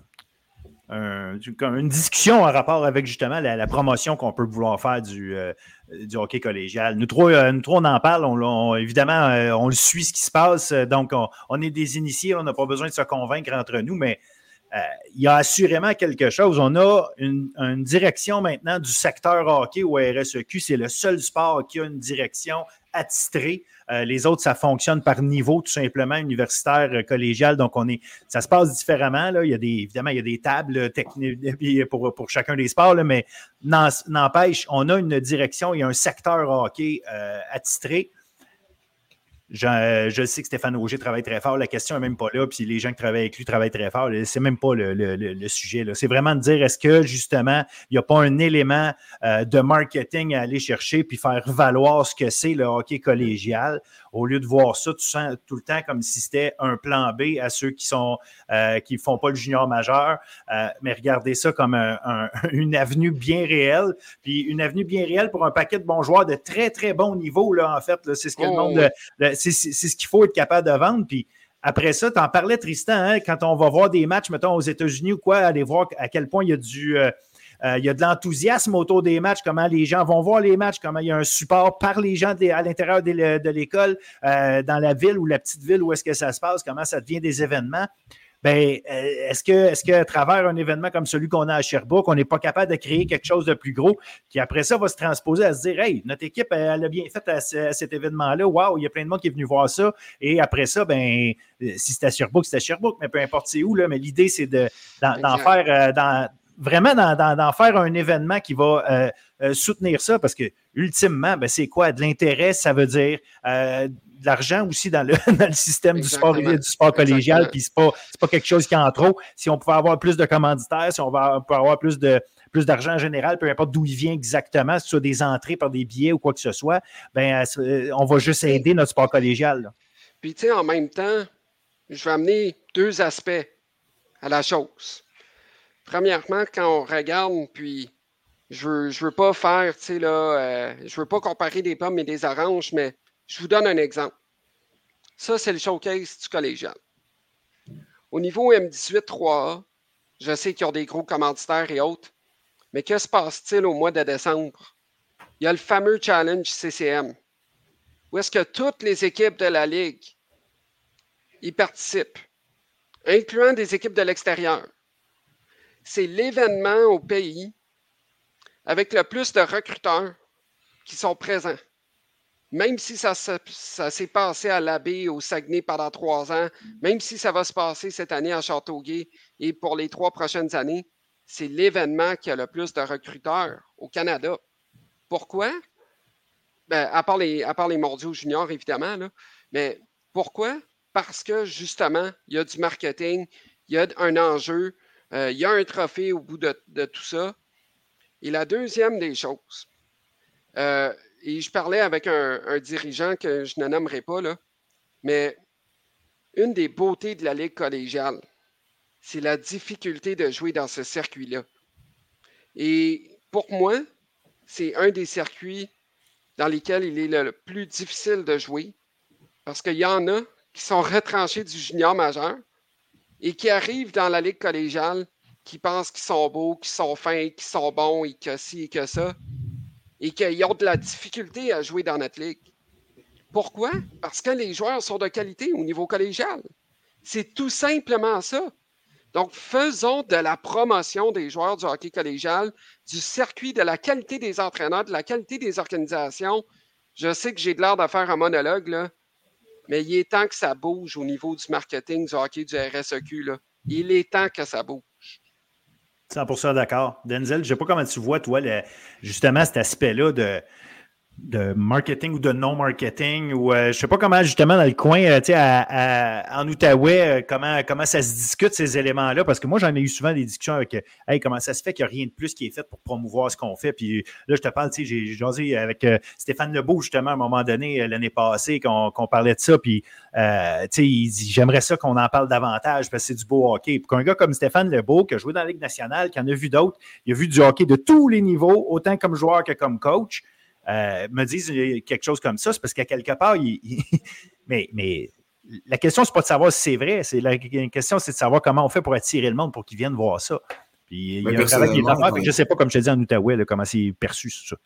une discussion en rapport avec justement la, promotion qu'on peut vouloir faire du, euh, hockey collégial. Nous trois, euh, nous on en parle. On, évidemment, euh, on le suit ce qui se passe. Donc, on, est des initiés. On n'a pas besoin de se convaincre entre nous, mais il y a assurément quelque chose. On a une, une, direction maintenant du secteur hockey au RSEQ. C'est le seul sport qui a une direction attitrée. Euh, les autres, ça fonctionne par niveau, tout simplement, universitaire, euh, collégial. Donc, on est, ça se passe différemment. Il y a des, évidemment, il y a des tables techniques pour, pour chacun des sports, mais n'empêche, on a une direction, il y a un secteur hockey euh, attitré. Je, sais que Stéphane Auger travaille très fort. La question n'est même pas là. Puis les gens qui travaillent avec lui travaillent très fort. C'est même pas le, sujet. C'est vraiment de dire est-ce que justement, il n'y a pas un élément euh, de marketing à aller chercher puis faire valoir ce que c'est le hockey collégial? Au lieu de voir ça tout, tout le temps comme si c'était un plan B à ceux qui sont euh, qui font pas le junior majeur, euh, mais regardez ça comme une avenue bien réelle, puis une avenue bien réelle pour un paquet de bons joueurs de très très bon niveau là en fait. C'est ce que le oh, monde, c'est ce qu'il faut être capable de vendre, puis après ça, tu en parlais, Tristan, hein, quand on va voir des matchs, mettons, aux États-Unis ou quoi, aller voir à quel point il y a du, euh, euh, il y a de l'enthousiasme autour des matchs, comment les gens vont voir les matchs, comment il y a un support par les gens à l'intérieur de, l'école, euh, dans la ville ou la petite ville où est-ce que ça se passe, comment ça devient des événements. Ben, euh, est-ce que, est-ce qu'à travers un événement comme celui qu'on a à Sherbrooke, on n'est pas capable de créer quelque chose de plus gros qui après ça va se transposer à se dire Hey, notre équipe, elle, a bien fait à, cet événement-là. Waouh, il y a plein de monde qui est venu voir ça. Et après ça, ben, si c'était à Sherbrooke, c'était à Sherbrooke, mais peu importe c'est où, là, mais l'idée, c'est de, d'en, faire dans, vraiment d'en faire un événement qui va euh, euh, soutenir ça, parce que ultimement, ben, c'est quoi? De l'intérêt, ça veut dire euh, de l'argent aussi dans le, dans le système du sport, du sport collégial, puis c'est pas, pas quelque chose qui est en trop. Si on pouvait avoir plus de commanditaires, si on, va, peut avoir plus de, plus d'argent en général, peu importe d'où il vient exactement, si ce soit des entrées par des billets ou quoi que ce soit, ben, on va juste aider notre sport collégial. Puis, tu sais, en même temps, je vais amener deux aspects à la chose. Premièrement, quand on regarde, puis je veux, veux pas faire, tu sais, là, euh, je veux pas comparer des pommes et des oranges, mais je vous donne un exemple. Ça, c'est le showcase du collégial. Au niveau M18 3A, je sais qu'il y a des gros commanditaires et autres, mais que se passe-t-il au mois de décembre? Il y a le fameux challenge CCM, où est-ce que toutes les équipes de la Ligue y participent, incluant des équipes de l'extérieur. C'est l'événement au pays avec le plus de recruteurs qui sont présents. Même si ça, s'est passé à l'Abbé, au Saguenay pendant trois ans, même si ça va se passer cette année à Châteauguay et pour les trois prochaines années, c'est l'événement qui a le plus de recruteurs au Canada. Pourquoi? Ben, à, part les, à part les mondiaux juniors, évidemment. Mais pourquoi? Parce que justement, il y a du marketing, il y a un enjeu, euh, il y a un trophée au bout de tout ça. Et la deuxième des choses, euh, et je parlais avec un, dirigeant que je ne nommerai pas, là, mais une des beautés de la Ligue collégiale, c'est la difficulté de jouer dans ce circuit-là. Et pour moi, c'est un des circuits dans lesquels il est le plus difficile de jouer parce qu'il y en a qui sont retranchés du junior majeur et qui arrivent dans la Ligue collégiale qui pensent qu'ils sont beaux, qu'ils sont fins, qu'ils sont bons et que ci et que ça, et qu'ils ont de la difficulté à jouer dans notre ligue. Pourquoi? Parce que les joueurs sont de qualité au niveau collégial. C'est tout simplement ça. Donc, faisons de la promotion des joueurs du hockey collégial, du circuit, de la qualité des entraîneurs, de la qualité des organisations. Je sais que j'ai de l'air de faire un monologue, là, mais il est temps que ça bouge au niveau du marketing du hockey du RSEQ. Là. Il est temps que ça bouge. 100% d'accord. Denzel, je ne sais pas comment tu vois, toi, justement, cet aspect-là de, de marketing ou de non-marketing ou euh, je sais pas comment justement dans le coin euh, tu sais en Outaouais euh, comment comment ça se discute ces éléments là parce que moi j'en ai eu souvent des discussions avec hey comment ça se fait qu'il n'y a rien de plus qui est fait pour promouvoir ce qu'on fait? Puis là je te parle tu sais j'ai jasé avec Stéphane Lebeau justement à un moment donné l'année passée qu'on parlait de ça. Puis tu sais il dit j'aimerais ça qu'on en parle davantage parce que c'est du beau hockey. Pour qu'un gars comme Stéphane Lebeau qui a joué dans la Ligue nationale qui en a vu d'autres il a vu du hockey de tous les niveaux autant comme joueur que comme coach euh, me disent quelque chose comme ça, c'est parce qu'à quelque part, mais, mais la question, c'est pas de savoir si c'est vrai. C'est la, question, c'est de savoir comment on fait pour attirer le monde pour qu'ils viennent voir ça. Puis il y a un travail qui est à faire. Je ne sais pas, comme je te dis en Outaouais, comment c'est perçu ça.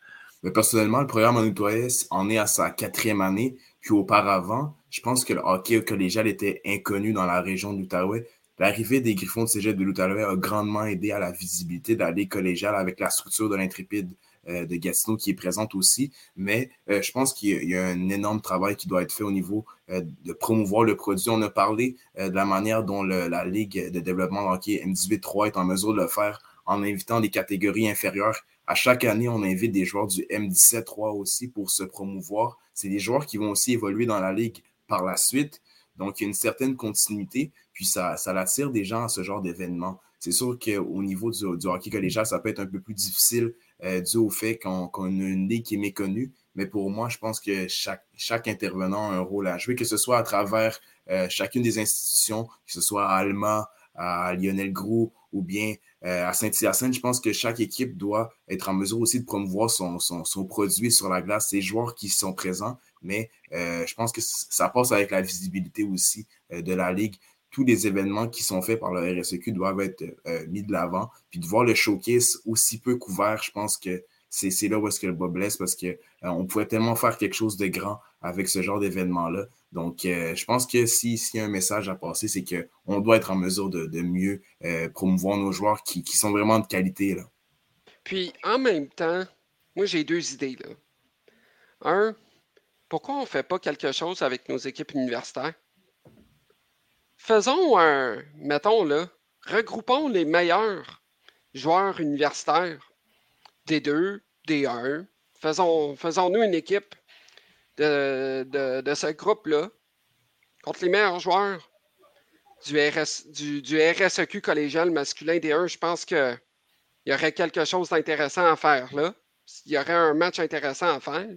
Mais personnellement, le programme en Outaouais en est à sa quatrième année. Puis auparavant, je pense que le hockey collégial était inconnu dans la région d'Outaouais. L'arrivée des Griffons de Cégep de l'Outaouais a grandement aidé à la visibilité de la Ligue collégiale avec la structure de l'Intrépide de Gatineau qui est présente aussi. Mais euh, je pense qu'il y, a un énorme travail qui doit être fait au niveau euh, de promouvoir le produit. On a parlé de la manière dont la Ligue de développement hockey M18-3 est en mesure de le faire en invitant des catégories inférieures. À chaque année, on invite des joueurs du M17-3 aussi pour se promouvoir. C'est des joueurs qui vont aussi évoluer dans la Ligue par la suite. Donc, il y a une certaine continuité, puis ça, ça attire des gens à ce genre d'événement. C'est sûr qu'au niveau du, du, hockey collégial, ça peut être un peu plus difficile euh, dû au fait qu'on a une ligue qui est méconnue. Mais pour moi, je pense que chaque, chaque intervenant a un rôle à jouer, que ce soit à travers euh, chacune des institutions, que ce soit à Alma, à Lionel Groux ou bien euh, à Saint-Hyacinthe. Je pense que chaque équipe doit être en mesure aussi de promouvoir son, son, son produit sur la glace, ses joueurs qui sont présents. Mais je pense que ça passe avec la visibilité aussi de la Ligue tous les événements qui sont faits par le RSEQ doivent être euh, mis de l'avant. Puis de voir le showcase aussi peu couvert, je pense que c'est là où est-ce que le bas blesse parce qu'on euh, pouvait tellement faire quelque chose de grand avec ce genre d'événement-là. Donc, euh, je pense que s'il y a un message à passer, c'est qu'on doit être en mesure de, mieux promouvoir nos joueurs qui, sont vraiment de qualité. Puis, en même temps, moi, j'ai deux idées. Là. Un, pourquoi on ne fait pas quelque chose avec nos équipes universitaires? Faisons un, mettons là, regroupons les meilleurs joueurs universitaires, D2, D1. Faisons, faisons-nous une équipe de, de, ce groupe-là contre les meilleurs joueurs du, RS, du, du RSEQ collégial masculin D1. Je pense que il y aurait quelque chose d'intéressant à faire là. Il y aurait un match intéressant à faire.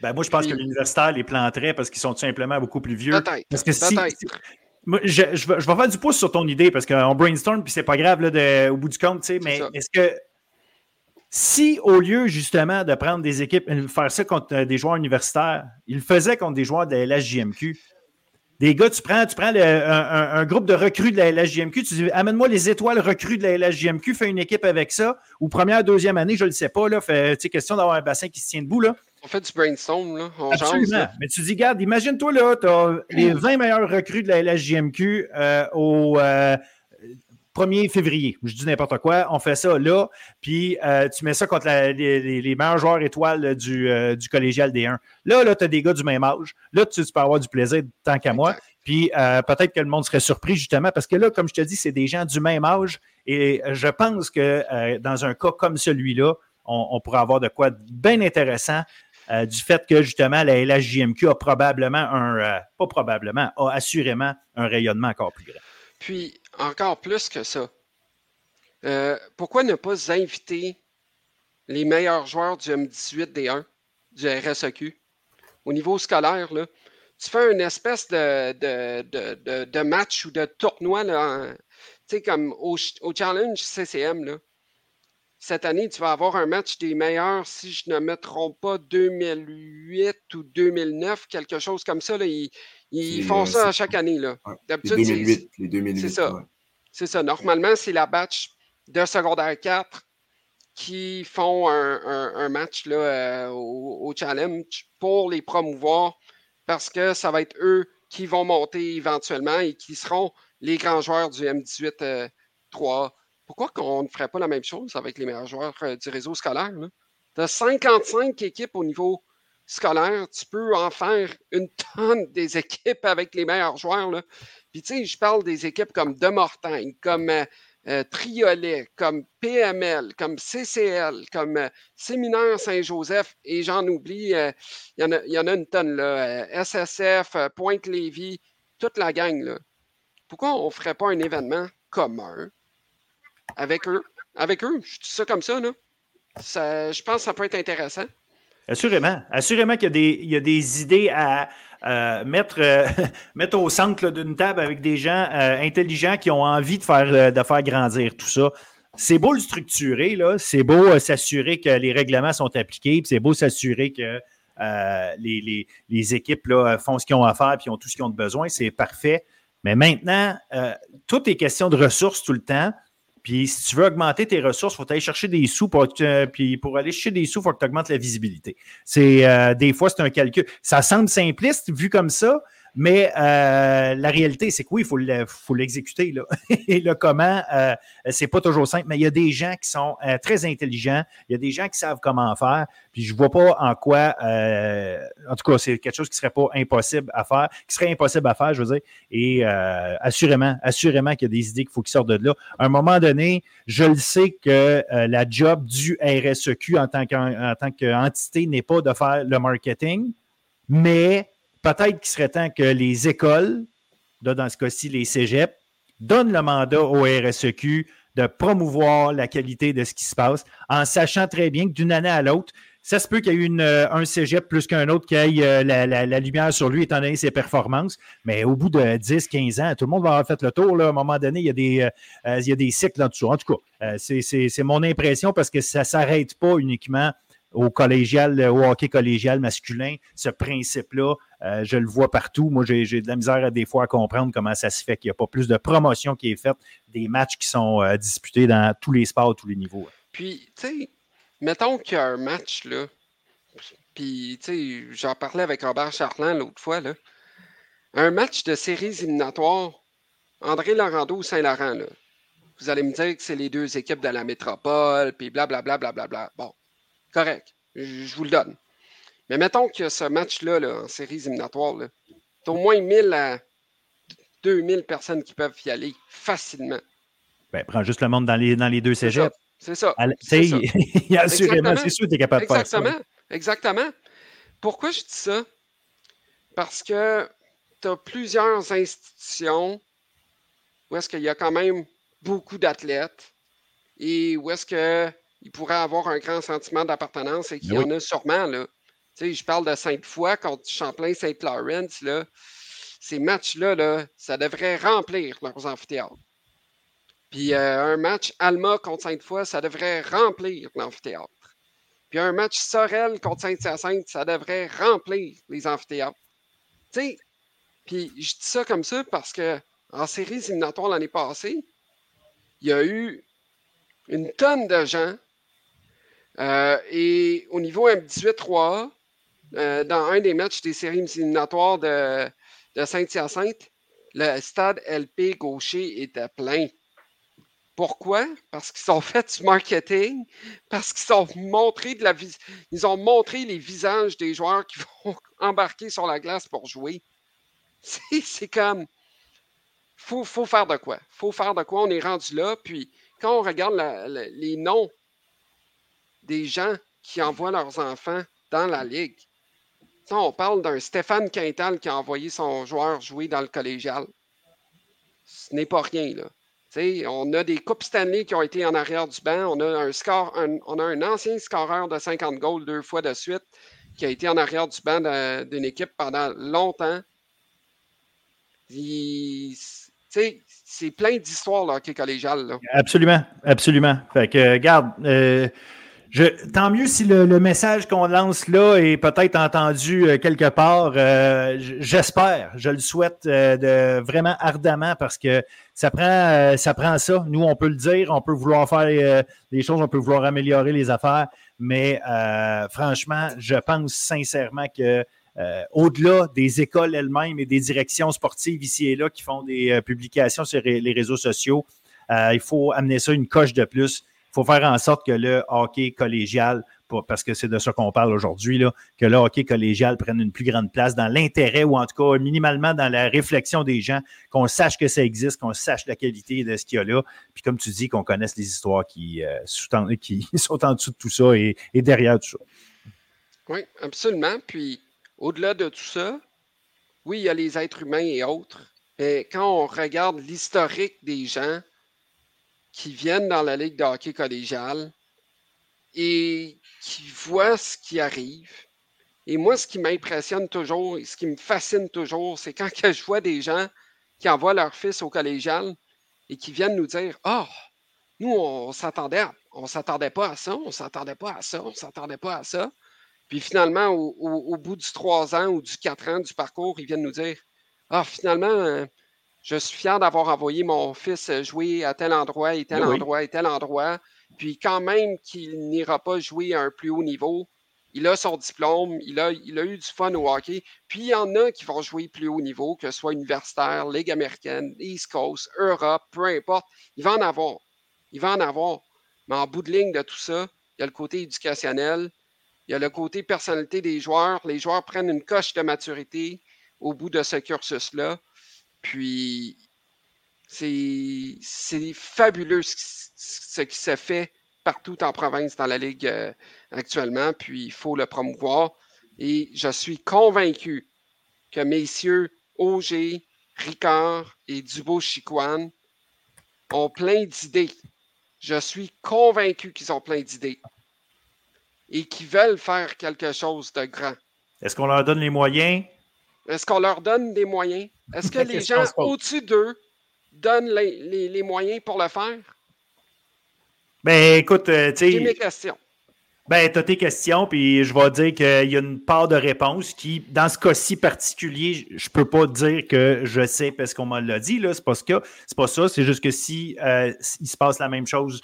Ben, moi, je pense que l'universitaire les planterait parce qu'ils sont tout simplement beaucoup plus vieux. Peut-être. Parce que si, je, vais, faire du pouce sur ton idée parce qu'on brainstorm puis c'est pas grave là, au bout du compte, mais est-ce que si au lieu justement de prendre des équipes, faire ça contre euh, des joueurs universitaires, il le faisait contre des joueurs de la LHJMQ, des gars, tu prends, tu prends un, groupe de recrues de la LHJMQ, tu dis amène-moi les étoiles recrues de la LHJMQ, fais une équipe avec ça, ou première, deuxième année, je ne le sais pas, là, fait, question d'avoir un bassin qui se tient debout. Là. On fait du brainstorm, là. On Absolument. Mais tu dis, regarde, imagine-toi, là, tu as les 20 meilleurs recrues de la LHJMQ euh, au. Euh, 1er février. Je dis n'importe quoi. On fait ça là. Puis euh, tu mets ça contre les, meilleurs joueurs étoiles du, euh, du collégial D1. Là, là tu as des gars du même âge. Là, tu, peux avoir du plaisir tant qu'à moi. Puis euh, peut-être que le monde serait surpris justement parce que là, comme je te dis, c'est des gens du même âge. Et je pense que dans un cas comme celui-là, on, pourrait avoir de quoi bien intéressant. Du fait que justement la LHJMQ a probablement un, pas probablement, a assurément un rayonnement encore plus grand. Puis, encore plus que ça, euh, pourquoi ne pas inviter les meilleurs joueurs du M18D1, du RSEQ, au niveau scolaire? Là? Tu fais une espèce de, de, match ou de tournoi, là, comme au, Challenge CCM. Là. Cette année, tu vas avoir un match des meilleurs, si je ne me trompe pas, 2008 ou 2009, quelque chose comme ça. Là, ils font ça chaque année. Là. D'habitude, les 2008. Les 2008 c'est ça. C'est ça. Normalement, c'est la batch de secondaire 4 qui font un, match là, euh, au, challenge pour les promouvoir parce que ça va être eux qui vont monter éventuellement et qui seront les grands joueurs du M18 3. Pourquoi qu'on ne ferait pas la même chose avec les meilleurs joueurs euh, du réseau scolaire? Tu as 55 équipes au niveau scolaire, tu peux en faire une tonne des équipes avec les meilleurs joueurs. Puis tu sais, je parle des équipes comme De Mortagne, comme euh, euh, Triolet, comme PML, comme CCL, comme Séminaire Saint-Joseph, et j'en oublie, il y, en a, une tonne, là, SSF, Pointe-Lévis, toute la gang. Pourquoi on ne ferait pas un événement commun avec eux? Avec eux, je dis ça comme ça, là. Ça, je pense que ça peut être intéressant. Assurément. Assurément qu'il y, a des idées à mettre, euh, mettre au centre d'une table avec des gens euh, intelligents qui ont envie de faire, euh, de faire grandir tout ça. C'est beau le structurer. C'est beau s'assurer que les règlements sont appliqués, c'est beau s'assurer que les, les, équipes là, font ce qu'ils ont à faire et ont tout ce qu'ils ont besoin. C'est parfait. Mais maintenant, tout est question de ressources tout le temps. Puis si tu veux augmenter tes ressources, il faut aller chercher des sous. Pour, puis pour aller chercher des sous, il faut que tu augmentes la visibilité. C'est euh, des fois, c'est un calcul. Ça semble simpliste vu comme ça, mais euh, la réalité, c'est que oui, il faut l'exécuter. Et le comment, euh, c'est pas toujours simple, mais il y a des gens qui sont euh, très intelligents, il y a des gens qui savent comment faire, puis je vois pas en quoi, en tout cas, c'est quelque chose qui serait pas impossible à faire, qui serait impossible à faire, je veux dire. Et assurément, assurément qu'il y a des idées qu'il faut qu'ils sortent de là. À un moment donné, je le sais que la job du RSEQ en tant qu'entité n'est pas de faire le marketing, mais peut-être qu'il serait temps que les écoles, dans ce cas-ci les cégeps, donnent le mandat au RSEQ de promouvoir la qualité de ce qui se passe, en sachant très bien que d'une année à l'autre, ça se peut qu'il y ait euh, un cégep plus qu'un autre qui ait euh, la, lumière sur lui, étant donné ses performances. Mais au bout de 10, 15 ans, tout le monde va avoir fait le tour. À un moment donné, il y a des, euh, il y a des cycles en dessous. En tout cas, c'est mon impression parce que ça ne s'arrête pas uniquement au collégial, au hockey collégial masculin, ce principe-là, euh, je le vois partout. Moi, j'ai de la misère à des fois à comprendre comment ça se fait qu'il n'y a pas plus de promotion qui est faite, des matchs qui sont euh, disputés dans tous les sports, tous les niveaux. Puis, tu sais, mettons qu'il y a un match, là, puis, tu sais, j'en parlais avec Robert Charland l'autre fois, là. Un match de séries éliminatoires, André Laurando ou Saint-Laurent, là. Vous allez me dire que c'est les deux équipes de la métropole, puis blablabla, blablabla. Bon, correct, je vous le donne. Mais mettons que ce match-là, en séries éliminatoires, tu as au moins 1000 à 2000 personnes qui peuvent y aller facilement. Ben, prends juste le monde dans les, dans les deux cégeps. C'est ça. Il y a assurément, c'est sûr que tu es capable de faire ça. Exactement. Pourquoi je dis ça? Parce que tu as plusieurs institutions où est-ce qu'il y a quand même beaucoup d'athlètes et où est-ce qu'il pourrait avoir un grand sentiment d'appartenance et qu'il y en a sûrement. Là. je parle de Sainte-Foy contre Champlain-Saint-Laurent. Ces matchs-là, là, ça devrait remplir leurs amphithéâtres. Puis euh, un match Alma contre Sainte-Foy, ça devrait remplir l'amphithéâtre. Puis un match Sorel contre Saint-Hyacinthe, ça devrait remplir les amphithéâtres. Tu sais, puis je dis ça comme ça parce que en séries éliminatoires l'année passée, il y a eu une tonne de gens. Euh, et au niveau M18-3A, euh, dans un des matchs des séries éliminatoires de, de Saint-Hyacinthe, le stade LP gaucher était plein. Pourquoi? Parce qu'ils ont fait du marketing, parce qu'ils ont montré de la ils ont montré les visages des joueurs qui vont embarquer sur la glace pour jouer. C'est comme faut, faut faire de quoi? faut faire de quoi? On est rendu là. Puis quand on regarde les noms des gens qui envoient leurs enfants dans la ligue, on parle d'un Stéphane Quintal qui a envoyé son joueur jouer dans le collégial. Ce n'est pas rien, là on a des Coupes Stanley qui ont été en arrière du banc. On a un score, on a un ancien scoreur de 50 goals deux fois de suite qui a été en arrière du banc d'une équipe pendant longtemps. C'est plein d'histoires qui est collégial. Absolument, absolument. Fait que, regarde, euh, tant mieux si le, message qu'on lance là est peut-être entendu euh, quelque part. Euh, j'espère, je le souhaite euh, de, vraiment ardemment parce que ça prend, ça prend ça. Nous, on peut le dire, on peut vouloir faire des choses, on peut vouloir améliorer les affaires, mais franchement, je pense sincèrement que au-delà des écoles elles-mêmes et des directions sportives ici et là qui font des publications sur les réseaux sociaux, il faut amener ça une coche de plus faut faire en sorte que le hockey collégial, parce que c'est de ça qu'on parle aujourd'hui, que le hockey collégial prenne une plus grande place dans l'intérêt ou en tout cas minimalement dans la réflexion des gens, qu'on sache que ça existe, qu'on sache la qualité de ce qu'il y a là. Puis comme tu dis, qu'on connaisse les histoires qui, euh, sont en dessous de tout ça et derrière tout ça. Oui, absolument. Puis au-delà de tout ça, oui, il y a les êtres humains et autres. Mais quand on regarde l'historique des gens, qui viennent dans la Ligue de hockey collégial et qui voient ce qui arrive. Et moi, ce qui m'impressionne toujours et ce qui me fascine toujours, c'est quand je vois des gens qui envoient leur fils au collégial et qui viennent nous dire Ah, nous, on s'attendait, on s'attendait pas à ça, on s'attendait pas à ça, on s'attendait pas à ça. Puis finalement, au, bout du trois ans ou du quatre ans du parcours, ils viennent nous dire Ah, finalement, je suis fier d'avoir envoyé mon fils jouer à tel endroit et tel endroit et tel endroit. Puis quand même qu'il n'ira pas jouer à un plus haut niveau, il a son diplôme, il a, il a eu du fun au hockey. Puis il y en a qui vont jouer plus haut niveau, que ce soit universitaire, Ligue américaine, East Coast, Europe, peu importe. Il va en avoir. Il va en avoir. Mais en bout de ligne de tout ça, il y a le côté éducationnel, il y a le côté personnalité des joueurs. Les joueurs prennent une coche de maturité au bout de ce cursus-là. Puis, c'est fabuleux ce, qui se fait partout en province dans la Ligue euh, actuellement. Puis, il faut le promouvoir. Et je suis convaincu que messieurs Auger, Ricard et Dubo-Chicoine ont plein d'idées. Je suis convaincu qu'ils ont plein d'idées et qu'ils veulent faire quelque chose de grand. Est-ce qu'on leur donne les moyens? Est-ce qu'on leur donne des moyens? Est-ce que les gens au-dessus d'eux donnent les, moyens pour le faire? Ben, écoute, euh, tu sais. J'ai mes questions. Ben, tu as tes questions, puis je vais dire qu'il y a une part de réponse qui, dans ce cas-ci particulier, je ne peux pas dire que je sais parce qu'on m'a l'a dit, là. C'est pas, pas ça. C'est juste que si euh, il se passe la même chose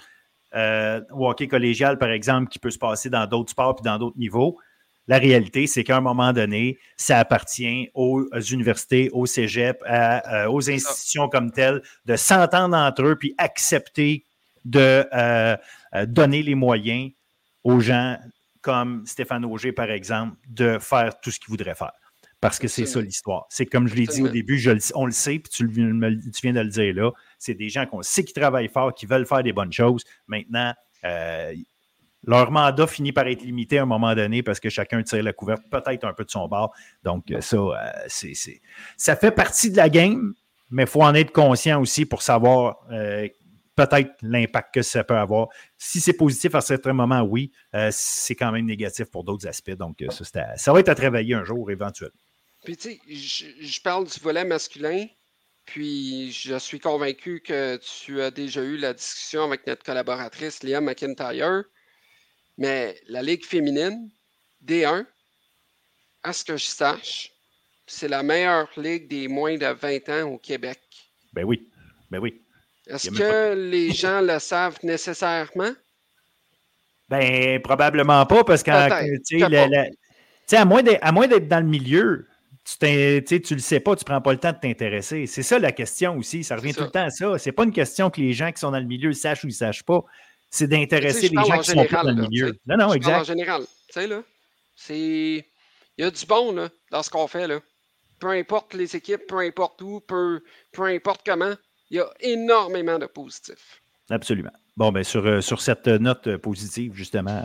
euh, au hockey collégial, par exemple, qui peut se passer dans d'autres sports puis dans d'autres niveaux, la réalité, c'est qu'à un moment donné, ça appartient aux universités, aux cégeps, euh, aux institutions comme telles de s'entendre entre eux puis accepter de euh, euh, donner les moyens aux gens comme Stéphane Auger, par exemple, de faire tout ce qu'ils voudraient faire. Parce que c'est ça l'histoire. C'est comme je l'ai dit au début, on le sait, puis tu, viens de le dire là. C'est des gens qu'on sait qui travaillent fort, qui veulent faire des bonnes choses. Maintenant, leur mandat finit par être limité à un moment donné parce que chacun tire la couverte peut-être un peu de son bord. Donc, euh, ça, euh, c'est, ça fait partie de la game, mais il faut en être conscient aussi pour savoir euh, peut-être l'impact que ça peut avoir. Si c'est positif à certains moments, oui, c'est quand même négatif pour d'autres aspects. Donc, ça, va être à travailler un jour éventuellement. Puis, tu sais, je, parle du volet masculin, puis je suis convaincu que tu as déjà eu la discussion avec notre collaboratrice Léa McIntyre, mais la Ligue féminine, D1, à ce que je sache, c'est la meilleure ligue des moins de 20 ans au Québec. Ben oui, ben oui. Est-ce que les gens le savent nécessairement? Ben, probablement pas, parce que, à moins d'être dans le milieu, tu ne le sais pas, tu ne prends pas le temps de t'intéresser. C'est ça la question aussi. Ça revient tout le temps à ça. C'est pas une question que les gens qui sont dans le milieu sachent ou ils ne sachent pas. C'est d'intéresser les gens qui sont pas dans le milieu. non, non, exact. En général, tu sais, là, c'est. Il y a du bon là, dans ce qu'on fait. Là. Peu importe les équipes, peu importe où, peu, peu importe comment, il y a énormément de positifs. Absolument. Bon, bien, sur, euh, sur cette note positive, justement,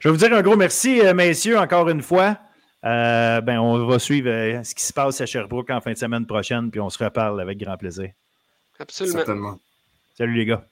je vais vous dire un gros merci, euh, messieurs, encore une fois. Euh, ben, on va suivre ce qui se passe à Sherbrooke en fin de semaine prochaine, puis on se reparle avec grand plaisir. Absolument. Certainement. Salut les gars.